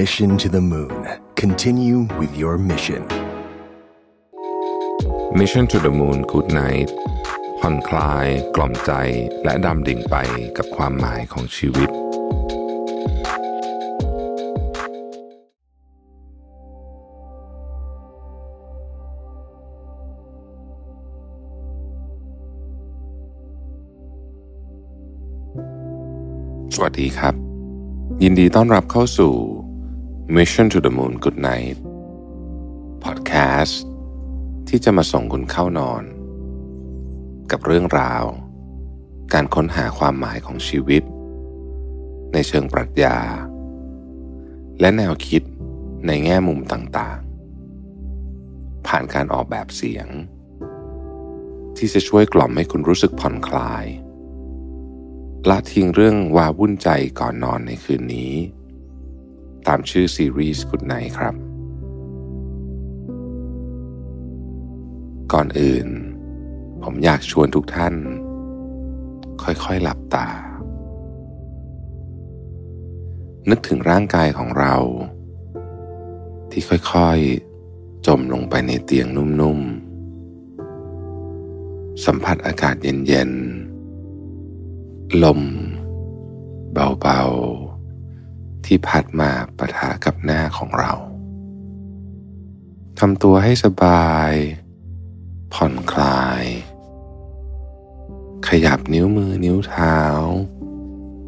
Mission to the Moon. Continue with your mission. Mission to the Moon Good Night ผ่อนคลาย กล่อมใจ และดำดิ่งไปกับความหมายของชีวิต สวัสดีครับ ยินดีต้อนรับเข้าสู่ Mission to the Moon Good Night Podcast ที่จะมาส่งคุณเข้านอน กับเรื่องราว การค้นหาความหมายของชีวิต ในเชิงปรัชญา และแนวคิดในแง่มุมต่างๆ ผ่านการออกแบบเสียง ที่จะช่วยกล่อมให้คุณรู้สึกผ่อนคลายละทิ้งเรื่องวาวุ่นใจก่อนนอนในคืนนี้ ตามชื่อซีรีส์ Good Night ครับ ก่อนอื่น ผมอยากชวนทุกท่าน ค่อยๆหลับตา นึกถึงร่างกายของเรา ที่ค่อยๆ จมลงไปในเตียงนุ่มๆ สัมผัสอากาศเย็นๆ ลม เบาๆ ที่พัดมาปะทะกับหน้าของเราทำตัวให้สบาย ผ่อนคลาย ขยับนิ้วมือนิ้วเท้า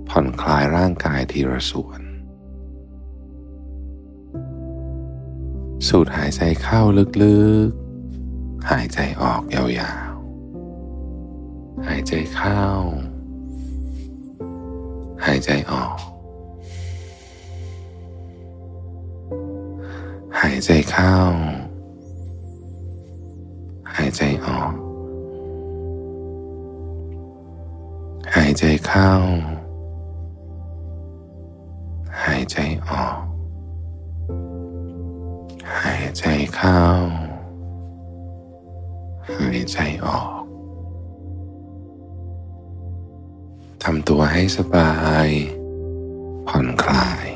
ผ่อนคลายร่างกายทีละส่วน สูดหายใจเข้าลึกๆ หายใจออกยาวๆ หายใจเข้า หายใจออก หายใจเข้า หายใจออก หายใจเข้า หายใจออก หายใจเข้า หายใจออก ทำตัวให้สบาย ผ่อนคลาย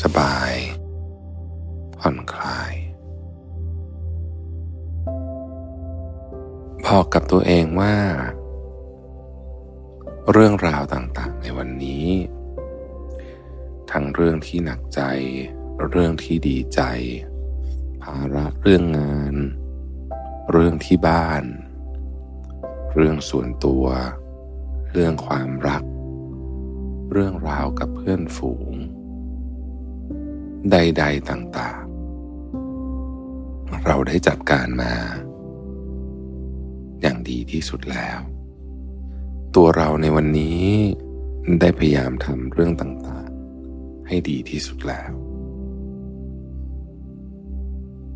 สบาย อกกับตัวเองว่า เรื่องราวต่างๆในวันนี้ ทั้งเรื่องที่หนักใจ เรื่องที่ดีใจ ภาระเรื่องงาน เรื่องที่บ้าน เรื่องส่วนตัว เรื่องความรัก เรื่องราวกับเพื่อนฝูง ใด ๆต่างๆ เราได้จัดการมา อย่างดีที่สุดแล้ว ตัวเราในวันนี้ได้พยายามทำเรื่องต่างๆ ให้ดีที่สุดแล้ว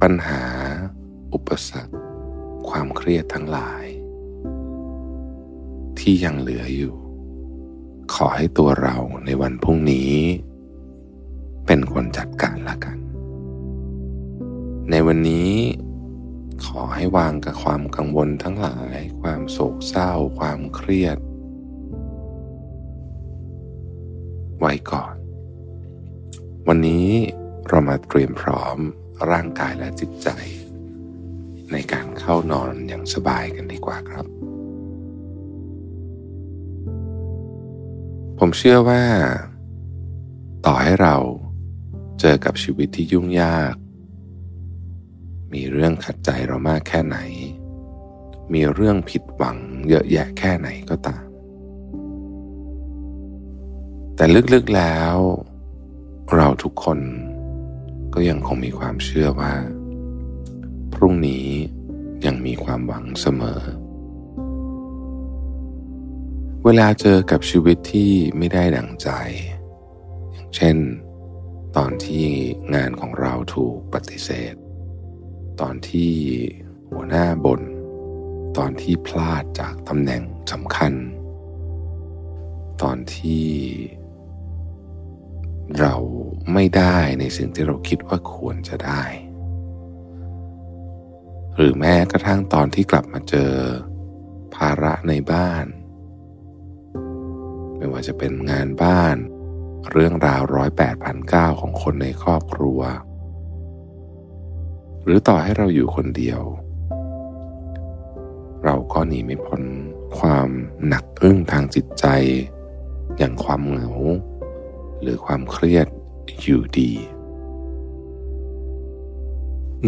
ปัญหา อุปสรรค ความเครียดทั้งหลาย ที่ยังเหลืออยู่ ขอให้ตัวเราในวันพรุ่งนี้ เป็นคนจัดการละกัน ในวันนี้ ขอให้วางกับความกังวลทั้งหลาย ความโศกเศร้า ความเครียด ไว้ก่อน วันนี้เรามาเตรียมพร้อมร่างกายและจิตใจ ในการเข้านอนอย่างสบายกันดีกว่าครับ ผมเชื่อว่า ต่อให้เราเจอกับชีวิตที่ยุ่งยาก มีเรื่องขัดใจเรามากแค่ไหน มีเรื่องผิดหวังเยอะแยะแค่ไหนก็ตาม แต่ลึกๆแล้ว เราทุกคนก็ยังคงมีความเชื่อว่า พรุ่งนี้ยังมีความหวังเสมอ เวลาเจอกับชีวิตที่ไม่ได้ดังใจ อย่างเช่น ตอนที่งานของเราถูกปฏิเสธ ตอนที่หัวหน้าบน่นตอนที่พลาดจากตำแหน่งสำคัญ ตอนที่ เราไม่ได้ในสิ่งที่เราคิดว่าควรจะได้ หรือแม้กระทั่งตอนที่กลับมาเจอภาระในบ้าน ไม่ว่าจะเป็นงานบ้าน เรื่องราวร้อยแปดพันเก้าของคนในครอบครัว หรือต่อให้เราอยู่คนเดียว เราก็หนีไม่พ้นความหนักอึ้งทางจิตใจ อย่างความเหงา หรือความเครียดอยู่ดี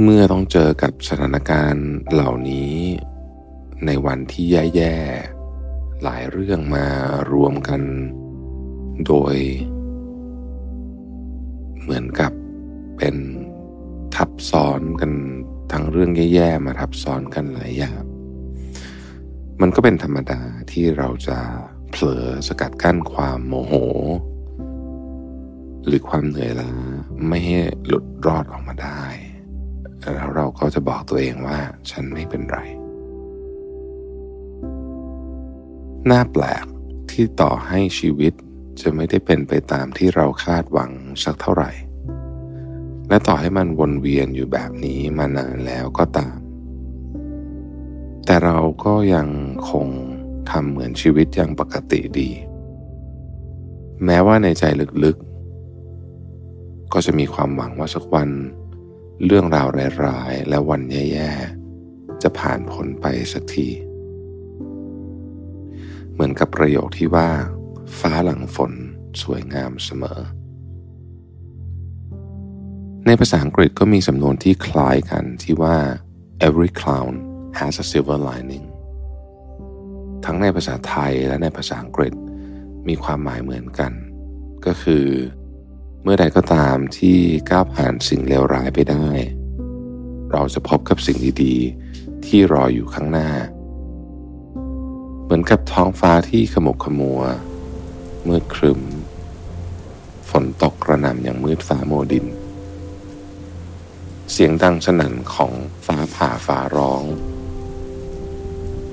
เมื่อต้องเจอกับสถานการณ์เหล่านี้ ในวันที่แย่ๆ หลายเรื่องมารวมกัน โดย เหมือนกับเป็น ทับซ้อนกันทั้งเรื่องแย่ๆมาทับซ้อนกันหลายอย่าง มันก็เป็นธรรมดาที่เราจะเผลอสกัดกั้นความโมโห หรือความเหนื่อยล้าไม่ให้หลุดรอดออกมาได้ แล้วเราก็จะบอกตัวเองว่าฉันไม่เป็นไร น่าแปลกที่ต่อให้ชีวิตจะไม่ได้เป็นไปตามที่เราคาดหวังสักเท่าไหร่ และต่อให้มันวนเวียนอยู่แบบนี้มานานแล้วก็ตาม แต่เราก็ยังคงทำเหมือนชีวิตยังปกติดี แม้ว่าในใจลึกๆ ก็จะมีความหวังว่าสักวัน เรื่องราวร้ายๆ และวันแย่ๆ จะผ่านพ้นไปสักที เหมือนกับประโยคที่ว่า ฟ้าหลังฝนสวยงามเสมอ ในภาษาอังกฤษก็มีสำนวนที่คล้ายกันที่ว่า every clown has a silver lining ทั้งในภาษาไทยและในภาษาอังกฤษมีความหมายเหมือนกัน ก็คือ เมื่อใดก็ตามที่ก้าวผ่านสิ่งเลวร้ายไปได้ เราจะพบกับสิ่งดีๆ ที่รออยู่ข้างหน้า เหมือนกับท้องฟ้าที่ขมุกขมัวมืดครึม ฝนตกกระหน่ำอย่างมืดฟ้าโมดิน เสียงดังสนั่นของฟ้าผ่าฟ้าร้อง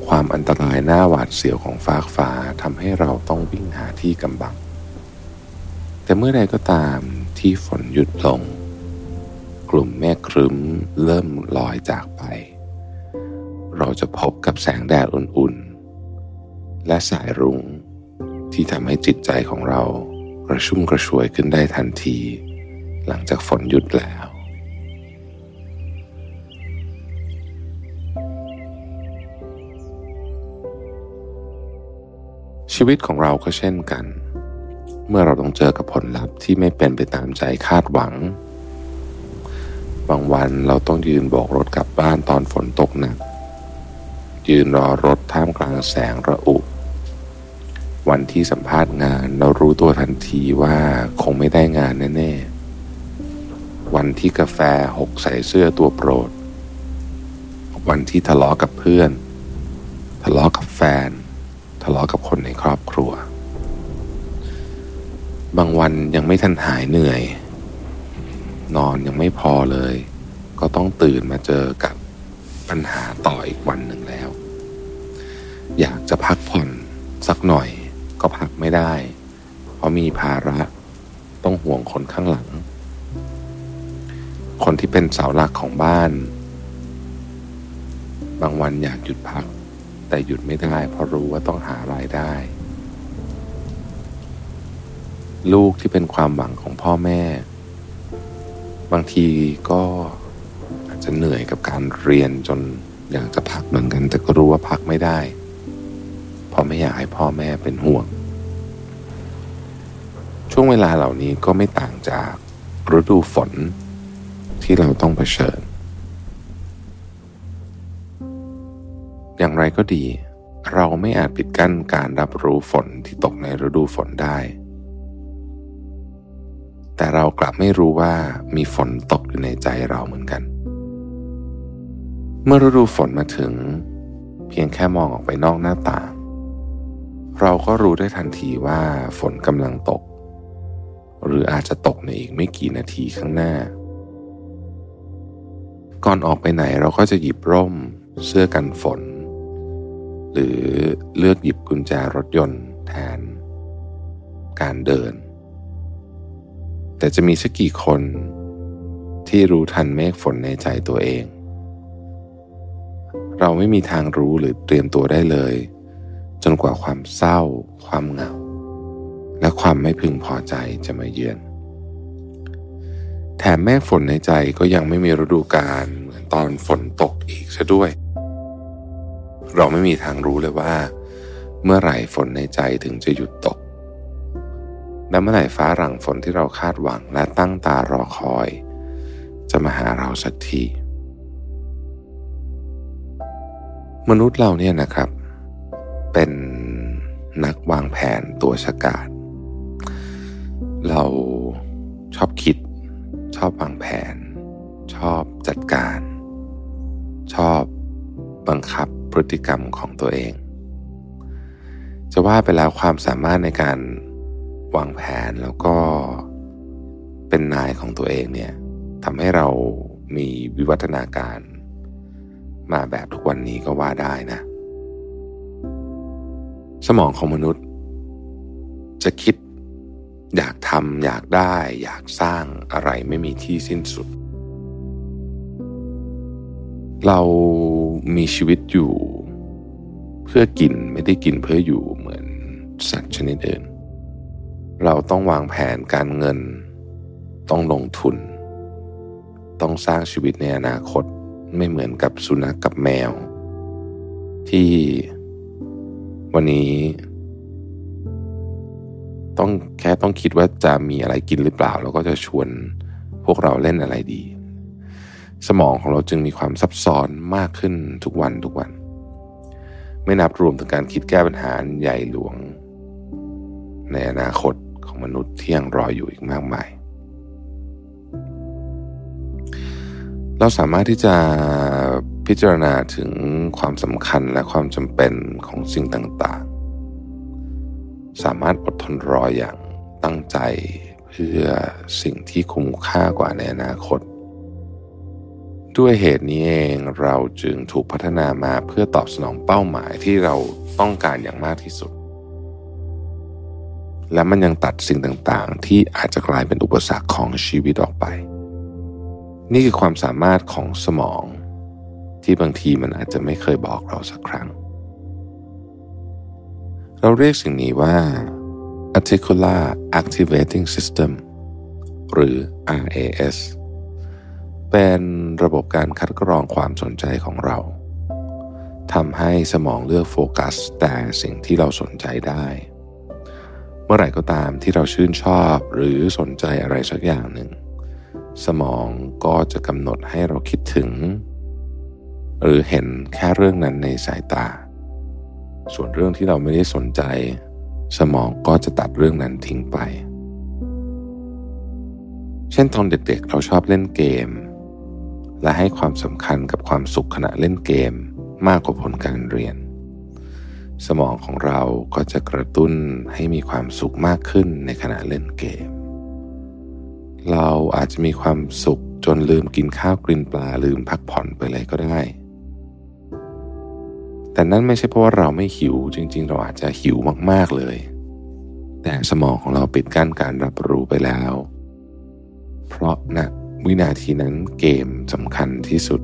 ความอันตรายหน้าหวาดเสียวของฟ้าฟ้าทำให้เราต้องวิ่งหาที่กำบัง แต่เมื่อใดก็ตามที่ฝนหยุดลง กลุ่มแม่ครึ้มเริ่มลอยจากไป เราจะพบกับแสงแดดอุ่นๆ และสายรุง้งที่ทำให้จิตใจของเรากระชุ่มกระชวยขึ้นได้ทันที หลังจากฝนหยุดแล้ว ชีวิตของเราก็เช่นกัน เมื่อเราต้องเจอกับผลลัพธ์ที่ไม่เป็นไปตามใจคาดหวัง บางวันเราต้องยืนโบกรถกลับบ้านตอนฝนตกหนัก ยืนรอรถท่ามกลางแสงระอุ วันที่สัมภาษณ์งานเรารู้ตัวทันทีว่าคงไม่ได้งานแน่ๆ วันที่กาแฟหกใส่เสื้อตัวโปรด วันที่ทะเลาะกับเพื่อน ทะเลาะกับแฟน ทะเลาะกับคนในครอบครัว บางวันยังไม่ทันหายเหนื่อย นอนยังไม่พอเลย ก็ต้องตื่นมาเจอกับปัญหาต่ออีกวันหนึ่งแล้ว อยากจะพักผ่อนสักหน่อยก็พักไม่ได้ เพราะมีภาระต้องห่วงคนข้างหลัง คนที่เป็นเสาหลักของบ้าน บางวันอยากหยุดพัก แต่หยุดไม่ได้เพราะรู้ว่าต้องหารายได้ ลูกที่เป็นความหวังของพ่อแม่ บางทีก็อาจจะเหนื่อยกับการเรียนจนอยากจะพักเหมือนกัน แต่ก็รู้ว่าพักไม่ได้ เพราะไม่อยากให้พ่อแม่เป็นห่วง ช่วงเวลาเหล่านี้ก็ไม่ต่างจากฤดูฝนที่เราต้องเผชิญ อย่างไรก็ดี เราไม่อาจปิดกั้นการรับรู้ฝนที่ตกในฤดูฝนได้ แต่เรากลับไม่รู้ว่ามีฝนตกอยู่ในใจเราเหมือนกัน เมื่อฤดูฝนมาถึง เพียงแค่มองออกไปนอกหน้าต่าง เราก็รู้ได้ทันทีว่าฝนกำลังตก หรืออาจจะตกในอีกไม่กี่นาทีข้างหน้าก่อนออกไปไหนเราก็จะหยิบร่ม เสื้อกันฝน หรือเลือกหยิบกุญแจรถยนต์แทน การเดิน แต่จะมีสักกี่คนที่รู้ทันเมฆฝนในใจตัวเอง เราไม่มีทางรู้หรือเตรียมตัวได้เลย จนกว่าความเศร้า ความเหงา และความไม่พึงพอใจจะมาเยือน แถมแม่ฝนในใจก็ยังไม่มีฤดูกาลเหมือนตอนฝนตกอีกซะด้วย เราไม่มีทางรู้เลยว่า เมื่อไหร่ฝนในใจถึงจะหยุดตก และเมื่อไหร่ฟ้าหลังฝนที่เราคาดหวังและตั้งตารอคอย จะมาหาเราสักที มนุษย์เราเนี่ยนะครับ เป็นนักวางแผนตัวฉกาจเราชอบคิด ชอบวางแผน ชอบจัดการ ชอบบังคับ พฤติกรรมของตัวเอง จะว่าไปแล้วความสามารถในการวางแผนแล้วก็เป็นนายของตัวเองเนี่ยทำให้เรามีวิวัฒนาการ มาแบบทุกวันนี้ก็ว่าได้นะ สมองของมนุษย์ จะคิดอยากทำอยากได้ อยากสร้างอะไรไม่มีที่สิ้นสุด เรา มีชีวิตอยู่ เพื่อกินไม่ได้กินเพื่ออยู่เหมือนสัตว์ชนิดอื่น เราต้องวางแผนการเงิน ต้องลงทุน ต้องสร้างชีวิตในอนาคตไม่เหมือนกับสุนัขกกับแมว ที่วันนี้ ต้องแค่ต้องคิดว่าจะมีอะไรกินหรือเปล่า แล้วก็จะชวนพวกเราเล่นอะไรดี สมองของเราจึงมีความซับซ้อนมากขึ้นทุกวันทุกวัน ไม่นับรวมถึงการคิดแก้ปัญหาใหญ่หลวง ในอนาคตของมนุษย์ที่ยังรออยู่อีกมากมาย เราสามารถที่จะพิจารณาถึงความสำคัญและความจำเป็นของสิ่งต่างๆ สามารถอดทนรออย่างตั้งใจเพื่อสิ่งที่คุ้มค่ากว่าในอนาคต ด้วยเหตุนี้เองเราจึงถูกพัฒนามาเพื่อตอบสนองเป้าหมายที่เราต้องการอย่างมากที่สุด และมันยังตัดสิ่งต่างๆ ที่อาจจะกลายเป็นอุปสรรคของชีวิตออกไป นี่คือความสามารถของสมอง ที่บางทีมันอาจจะไม่เคยบอกเราสักครั้ง เราเรียกสิ่งนี้ว่า Articular Activating System หรือ RAS เป็นระบบการคัดกรองความสนใจของเราทำให้สมองเลือกโฟกัส แต่สิ่งที่เราสนใจได้ เมื่อไหร่ก็ตามที่เราชื่นชอบหรือสนใจอะไรสักอย่างหนึ่ง สมองก็จะกำหนดให้เราคิดถึง หรือเห็นแค่เรื่องนั้นในสายตา ส่วนเรื่องที่เราไม่ได้สนใจ สมองก็จะตัดเรื่องนั้นทิ้งไป เช่นตอนเด็กๆ เราชอบเล่นเกม และให้ความสำคัญกับความสุขขณะเล่นเกมมากกว่าผลการเรียน สมองของเราก็จะกระตุ้นให้มีความสุขมากขึ้นในขณะเล่นเกม เราอาจจะมีความสุขจนลืมกินข้าวกินปลาลืมพักผ่อนไปเลยก็ได้ แต่นั่นไม่ใช่เพราะว่าเราไม่หิวจริง ๆ เราอาจจะหิวมากๆเลย แต่สมองของเราปิดกั้นการรับรู้ไปแล้ว เพราะณนะ วินาทีนั้นเกมสำคัญที่สุด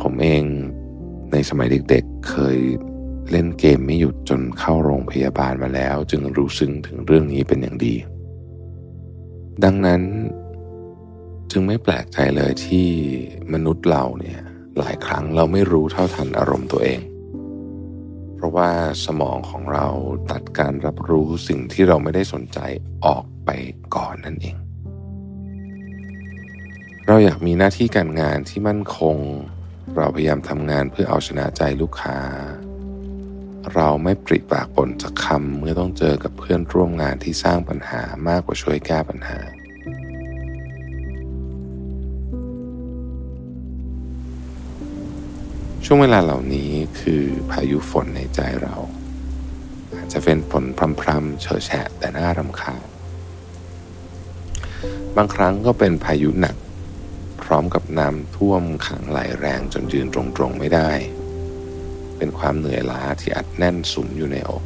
ผมเองในสมัยเด็กๆเคยเล่นเกมไม่หยุดจนเข้าโรงพยาบาลมาแล้ว จึงรู้ซึ้งถึงเรื่องนี้เป็นอย่างดี ดังนั้นจึงไม่แปลกใจเลยที่มนุษย์เราเนี่ยหลายครั้งเราไม่รู้เท่าทันอารมณ์ตัวเอง เพราะว่าสมองของเราตัดการรับรู้สิ่งที่เราไม่ได้สนใจออกไปก่อนนั่นเอง เราอยากมีหน้าที่การงานที่มั่นคง เราพยายามทำงานเพื่อเอาชนะใจลูกค้า เราไม่ปริปากปนสักคำเมื่อต้องเจอกับเพื่อนร่วมงานที่สร้างปัญหามากกว่าช่วยแก้ปัญหา ช่วงเวลาเหล่านี้คือพายุฝนในใจเรา อาจจะเป็นฝนพรำๆเฉอะแฉะแต่น่ารำคาญบางครั้งก็เป็นพายุหนัก ร้อมกับน้ำท่วมขังไหลแรงจนยืนตรงๆไม่ได้ เป็นความเหนื่อยล้าที่อัดแน่นสุมอยู่ในอก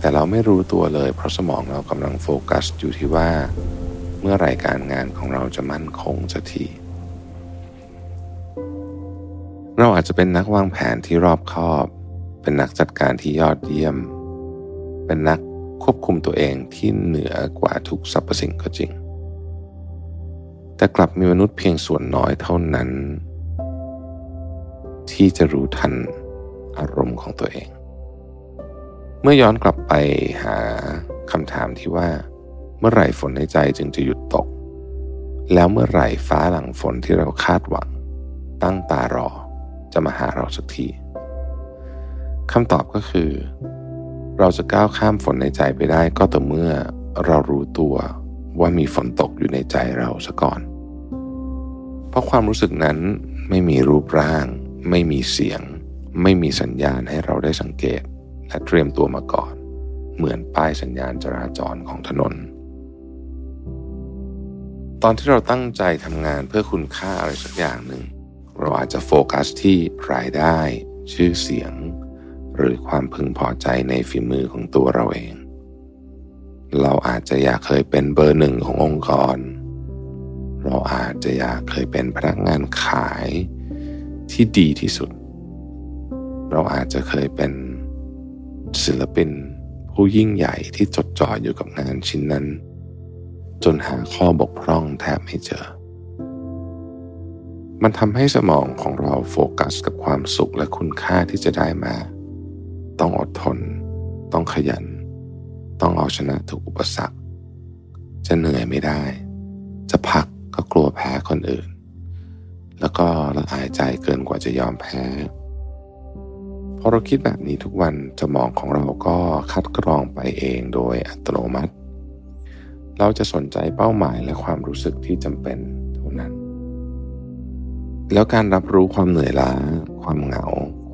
แต่เราไม่รู้ตัวเลยเพราะสมองเรากำลังโฟกัสอยู่ที่ว่า เมื่อรายการงานของเราจะมั่นคงสักทีเราอาจจะเป็นนักวางแผนที่รอบคอบ เป็นนักจัดการที่ยอดเยี่ยม เป็นนักควบคุมตัวเองที่เหนือกว่าทุกสรรพสิ่งก็จริง แต่กลับมีมนุษย์เพียงส่วนน้อยเท่านั้น ที่จะรู้ทันอารมณ์ของตัวเอง เมื่อย้อนกลับไปหาคำถามที่ว่า เมื่อไหร่ฝนในใจจึงจะหยุดตก แล้วเมื่อไหร่ฟ้าหลังฝนที่เราคาดหวัง ตั้งตารอจะมาหาเราสักทีคำตอบก็คือ เราจะก้าวข้ามฝนในใจไปได้ก็ต่อเมื่อเรารู้ตัวว่ามีฝนตกอยู่ในใจเราซะก่อน เพราะความรู้สึกนั้นไม่มีรูปร่าง ไม่มีเสียง ไม่มีสัญญาณให้เราได้สังเกต และเตรียมตัวมาก่อน เหมือนป้ายสัญญาณจราจรของถนน ตอนที่เราตั้งใจทำงานเพื่อคุณค่าอะไรสักอย่างหนึ่ง เราอาจจะโฟกัสที่รายได้ ชื่อเสียง หรือความพึงพอใจในฝีมือของตัวเราเอง เราอาจจะอยากเคยเป็นเบอร์หนึ่งขององค์กร เราอาจจะอยากเคยเป็นพนักงานขายที่ดีที่สุด เราอาจจะเคยเป็นศิลปินผู้ยิ่งใหญ่ที่จดจ่ออยู่กับงานชิ้นนั้น จนหาข้อบกพร่องแทบไม่เจอ มันทำให้สมองของเราโฟกัสกับความสุขและคุณค่าที่จะได้มา ต้องอดทน ต้องขยัน ต้องเอาชนะทุกอุปสรรค จะเหนื่อยไม่ได้ ก็กลัวแพ้คนอื่น แล้วก็ละอายใจเกินกว่าจะยอมแพ้พอเราคิดแบบนี้ทุกวันสมองของเราก็คัดกรองไปเองโดยอัตโนมัติ เราจะสนใจเป้าหมายและความรู้สึกที่จำเป็นเท่านั้น แล้วการรับรู้ความเหนื่อยล้า ความเหงา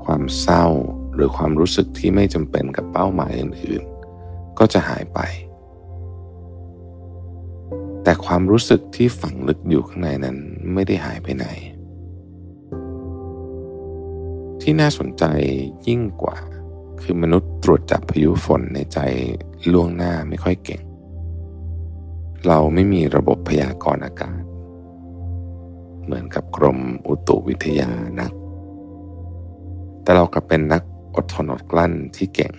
ความเศร้า หรือความรู้สึกที่ไม่จำเป็นกับเป้าหมายอื่นๆ ก็จะหายไป แต่ความรู้สึกที่ฝังลึกอยู่ข้างในนั้นไม่ได้หายไปไหน ที่น่าสนใจยิ่งกว่า คือมนุษย์ตรวจจับพายุฝนในใจล่วงหน้าไม่ค่อยเก่ง เราไม่มีระบบพยากรณ์อากาศ เหมือนกับกรมอุตุวิทยานัก แต่เราก็เป็นนักอดทนอดกลั้นที่เก่ง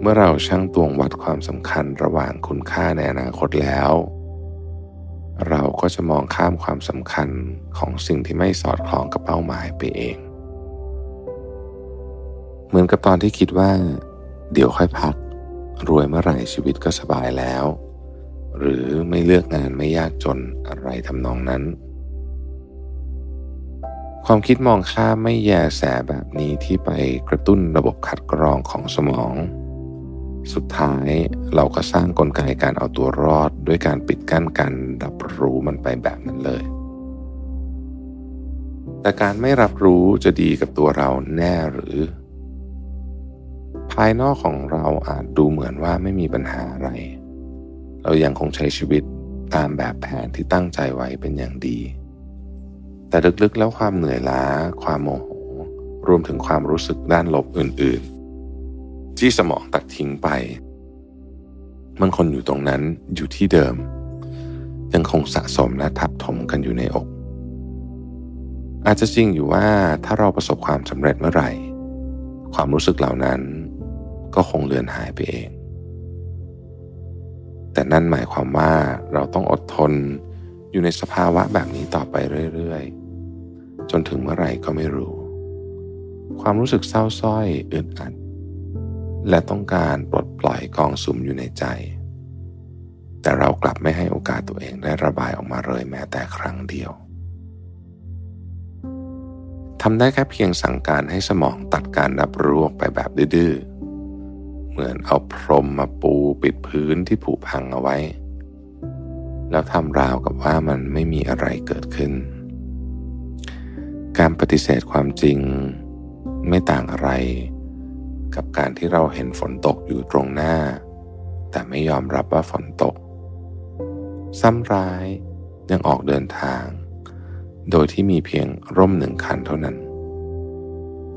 เมื่อเราช่างตวงวัดความสำคัญระหว่างคุณค่าในอนาคตแล้ว เราก็จะมองข้ามความสำคัญของสิ่งที่ไม่สอดคล้องกับเป้าหมายไปเอง เหมือนกับตอนที่คิดว่า เดี๋ยวค่อยพัก รวยเมื่อไหร่ชีวิตก็สบายแล้ว หรือไม่เลือกงานไม่ยากจนอะไรทำนองนั้น ความคิดมองข้ามไม่แยแสแบบนี้ที่ไปกระตุ้นระบบขัดกรองของสมอง สุดท้ายเราก็สร้างกลไกการเอาตัวรอดด้วยการปิดกั้นการรับรู้มันไปแบบนั้นเลย แต่การไม่รับรู้จะดีกับตัวเราแน่หรือ ภายนอกของเราอาจดูเหมือนว่าไม่มีปัญหาอะไร เรายังคงใช้ชีวิตตามแบบแผนที่ตั้งใจไว้เป็นอย่างดี แต่ลึกๆแล้วความเหนื่อยล้า ความโมโห รวมถึงความรู้สึกด้านลบอื่นๆ ที่สมองตัดทิ้งไป มันคนอยู่ตรงนั้นอยู่ที่เดิม ยังคงสะสมและทับถมกันอยู่ในอก อาจจะจริงอยู่ว่าถ้าเราประสบความสำเร็จเมื่อไหร่ ความรู้สึกเหล่านั้นก็คงเลือนหายไปเอง แต่นั่นหมายความว่าเราต้องอดทนอยู่ในสภาวะแบบนี้ต่อไปเรื่อยๆ จนถึงเมื่อไหร่ก็ไม่รู้ ความรู้สึกเศร้าส้อยอึดอัด และต้องการปลดปล่อยกองสุมอยู่ในใจ แต่เรากลับไม่ให้โอกาสตัวเองได้ระบายออกมาเลยแม้แต่ครั้งเดียวทำได้แค่เพียงสั่งการให้สมองตัดการรับรู้ออกไปแบบดื้อเหมือนเอาพรมมาปูปิดพื้นที่ผุพังเอาไว้ แล้วทำราวกับว่ามันไม่มีอะไรเกิดขึ้น การปฏิเสธความจริงไม่ต่างอะไร กับการที่เราเห็นฝนตกอยู่ตรงหน้า แต่ไม่ยอมรับว่าฝนตก ซ้ำร้ายยังออกเดินทาง โดยที่มีเพียงร่มหนึ่งคันเท่านั้น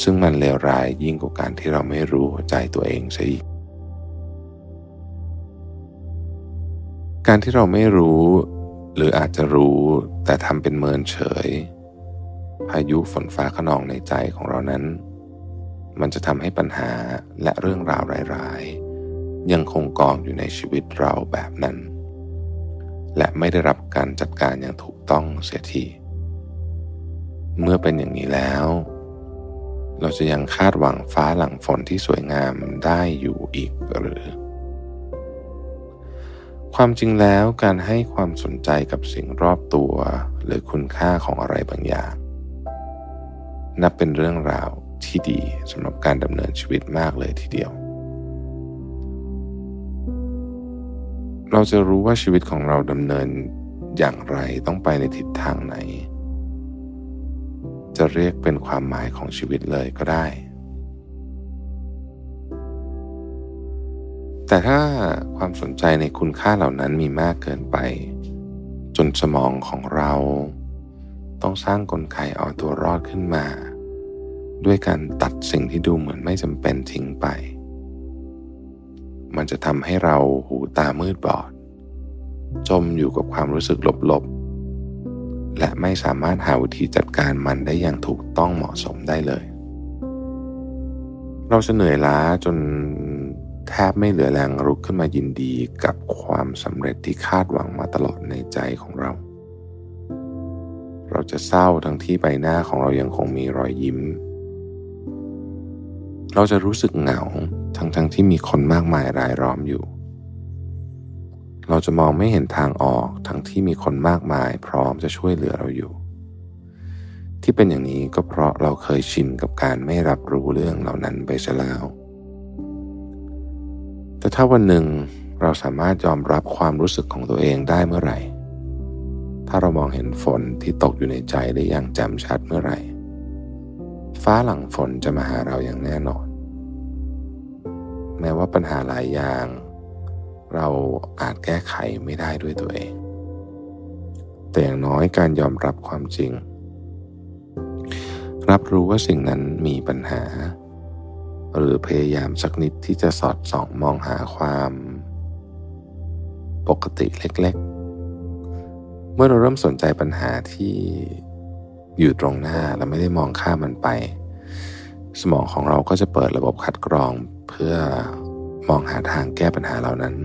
ซึ่งมันเลวร้ายยิ่งกว่าการที่เราไม่รู้หัวใจตัวเองซะอีกการที่เราไม่รู้ หรืออาจจะรู้แต่ทำเป็นเมินเฉย พายุฝนฟ้าขนองในใจของเรานั้น มันจะทำให้ปัญหาและเรื่องราวร้ายๆ ยังคงกองอยู่ในชีวิตเราแบบนั้น และไม่ได้รับการจัดการอย่างถูกต้องเสียที เมื่อเป็นอย่างนี้แล้ว เราจะยังคาดหวังฟ้าหลังฝนที่สวยงามได้อยู่อีกหรือ ความจริงแล้วการให้ความสนใจกับสิ่งรอบตัว หรือคุณค่าของอะไรบางอย่าง นับเป็นเรื่องราว ที่ดีสำหรับการดำเนินชีวิตมากเลยทีเดียว เราจะรู้ว่าชีวิตของเราดำเนินอย่างไรต้องไปในทิศทางไหน จะเรียกเป็นความหมายของชีวิตเลยก็ได้ แต่ถ้าความสนใจในคุณค่าเหล่านั้นมีมากเกินไป จนสมองของเรา ต้องสร้างกลไกเอาตัวรอดขึ้นมา ด้วยการตัดสิ่งที่ดูเหมือนไม่จำเป็นทิ้งไป มันจะทำให้เราหูตามืดบอด จมอยู่กับความรู้สึกลบๆ และไม่สามารถหาวิธีจัดการมันได้อย่างถูกต้องเหมาะสมได้เลย เราจะเหนื่อยล้าจนแทบไม่เหลือแรงรุกขึ้นมายินดีกับความสำเร็จที่คาดหวังมาตลอดในใจของเรา เราจะเศร้าทั้งที่ใบหน้าของเรายังคงมีรอยยิ้ม เราจะรู้สึกเหงาทั้งๆทที่มีคนมากมายรายล้อมอยู่ เราจะมองไม่เห็นทางออกทั้งที่มีคนมากมาย พร้อมจะช่วยเหลือเราอยู่ ที่เป็นอย่างนี้ก็เพราะเราเคยชินกับการไม่รับรู้เรื่องเหล่านั้นไปซะแล้ว แต่ถ้าวันหนึ่งเราสามารถยอมรับความรู้สึกของตัวเองได้เมื่อไหร่ ถ้าเรามองเห็นฝนที่ตกอยู่ในใจได้อย่างแจ่มชัดเมื่อไหร่ ฟ้าหลังฝนจะมาหาเราอย่างแน่นอน แม้ว่าปัญหาหลายอย่าง เราอาจแก้ไขไม่ได้ด้วยตัวเอง แต่อย่างน้อยการยอมรับความจริง รับรู้ว่าสิ่งนั้นมีปัญหา หรือพยายามสักนิดที่จะสอดส่องมองหาความ ปกติเล็ก ๆ เมื่อเราเริ่มสนใจปัญหาที่ อยู่ตรงหน้าและไม่ได้มองข้ามมันไป สมองของเราก็จะเปิดระบบคัดกรองเพื่อมองหาทางแก้ปัญหาเหล่านั้น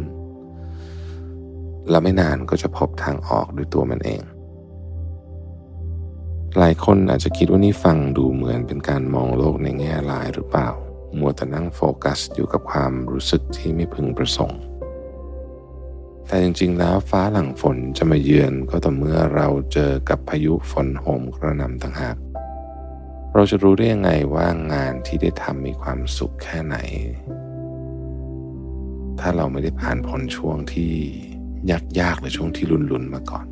และไม่นานก็จะพบทางออกด้วยตัวมันเอง หลายคนอาจจะคิดว่านี่ฟังดูเหมือนเป็นการมองโลกในแง่ร้ายหรือเปล่า มัวแต่นั่งโฟกัสอยู่กับความรู้สึกที่ไม่พึงประสงค์ แต่จริงๆ แล้วฟ้าหลังฝนจะมาเยือนก็ต่อเมื่อเราเจอกับพายุฝนโหมกระหน่ำต่างหาก เราจะรู้ได้ยังไงว่างานที่ได้ทำมีความสุขแค่ไหน ถ้าเราไม่ได้ผ่านพ้นช่วงที่ยากๆหรือช่วงที่ลุนๆมาก่อน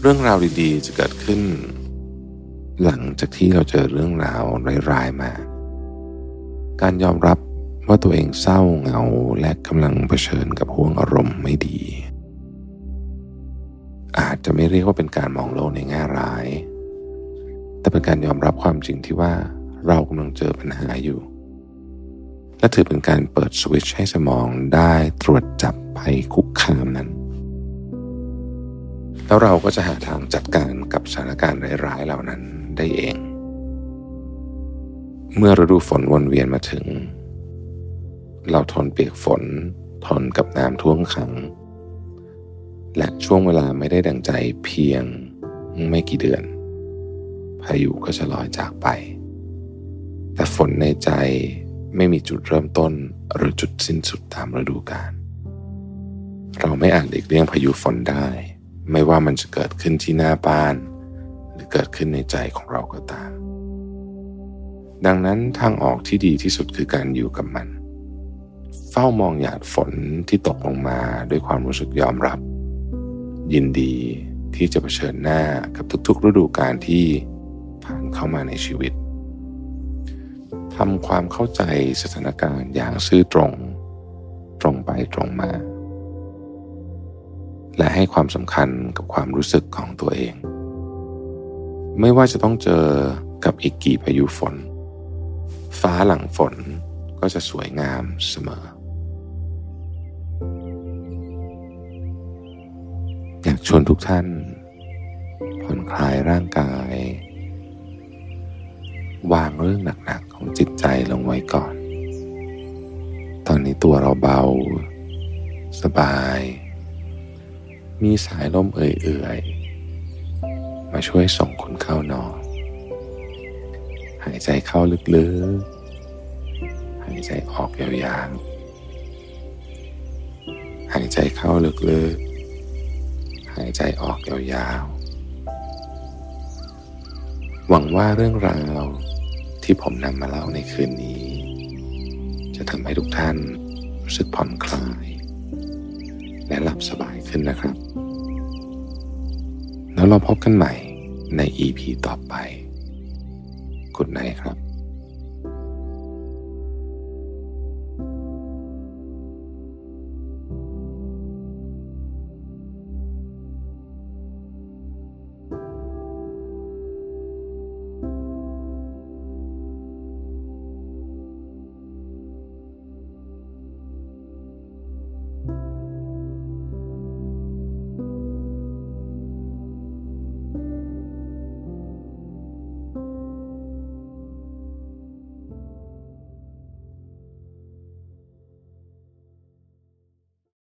เรื่องราวดีๆ จะเกิดขึ้น หลังจากที่เราเจอเรื่องราวร้ายๆมา การยอมรับ ว่าตัวเองเศร้าเหงาและกำลังเผชิญกับห่วงอารมณ์ไม่ดี อาจจะไม่เรียกว่าเป็นการมองโลกในแง่ร้าย แต่เป็นการยอมรับความจริงที่ว่าเรากำลังเจอปัญหาอยู่ และถือเป็นการเปิดสวิตช์ให้สมองได้ตรวจจับภัยคุกคามนั้น แล้วเราก็จะหาทางจัดการกับสถานการณ์ร้ายๆเหล่านั้นได้เอง เมื่อฤดูฝนวนเวียนมาถึง เราทนเปียกฝน ทนกับน้ำท่วมขัง และช่วงเวลาไม่ได้ดังใจเพียงไม่กี่เดือน พายุก็จะลอยจากไป แต่ฝนในใจไม่มีจุดเริ่มต้นหรือจุดสิ้นสุดตามฤดูกาลเราไม่อาจหลีกเลี่ยงพายุฝนได้ ไม่ว่ามันจะเกิดขึ้นที่หน้าบ้าน หรือเกิดขึ้นในใจของเราก็ตาม ดังนั้นทางออกที่ดีที่สุดคือการอยู่กับมัน เฝ้ามองหยาดฝนที่ตกลงมาด้วยความรู้สึกยอมรับ ยินดีที่จะเผชิญหน้ากับทุกๆ ฤดูกาลที่ผ่านเข้ามาในชีวิตทำความเข้าใจสถานการณ์อย่างซื่อตรง ตรงไปตรงมา และให้ความสำคัญกับความรู้สึกของตัวเอง ไม่ว่าจะต้องเจอกับอีกกี่พายุฝน ฟ้าหลังฝนก็จะสวยงามเสมอ ชวนทุกท่าน ผ่อนคลายร่างกาย วางเรื่องหนักๆของจิตใจลงไว้ก่อน ตอนนี้ตัวเราเบา สบาย มีสายลมเอื่อยๆ มาช่วยส่งคุณเข้านอน หายใจเข้าลึกๆ หายใจออกยาวๆ หายใจเข้าลึกๆ หายใจออกยาวๆ หวังว่าเรื่องราวที่ผมนำมาเล่าในคืนนี้ จะทำให้ทุกท่านรู้สึกผ่อนคลาย และหลับสบายขึ้นนะครับ แล้วเราพบกันใหม่ใน EP ต่อไปกุดไนครับ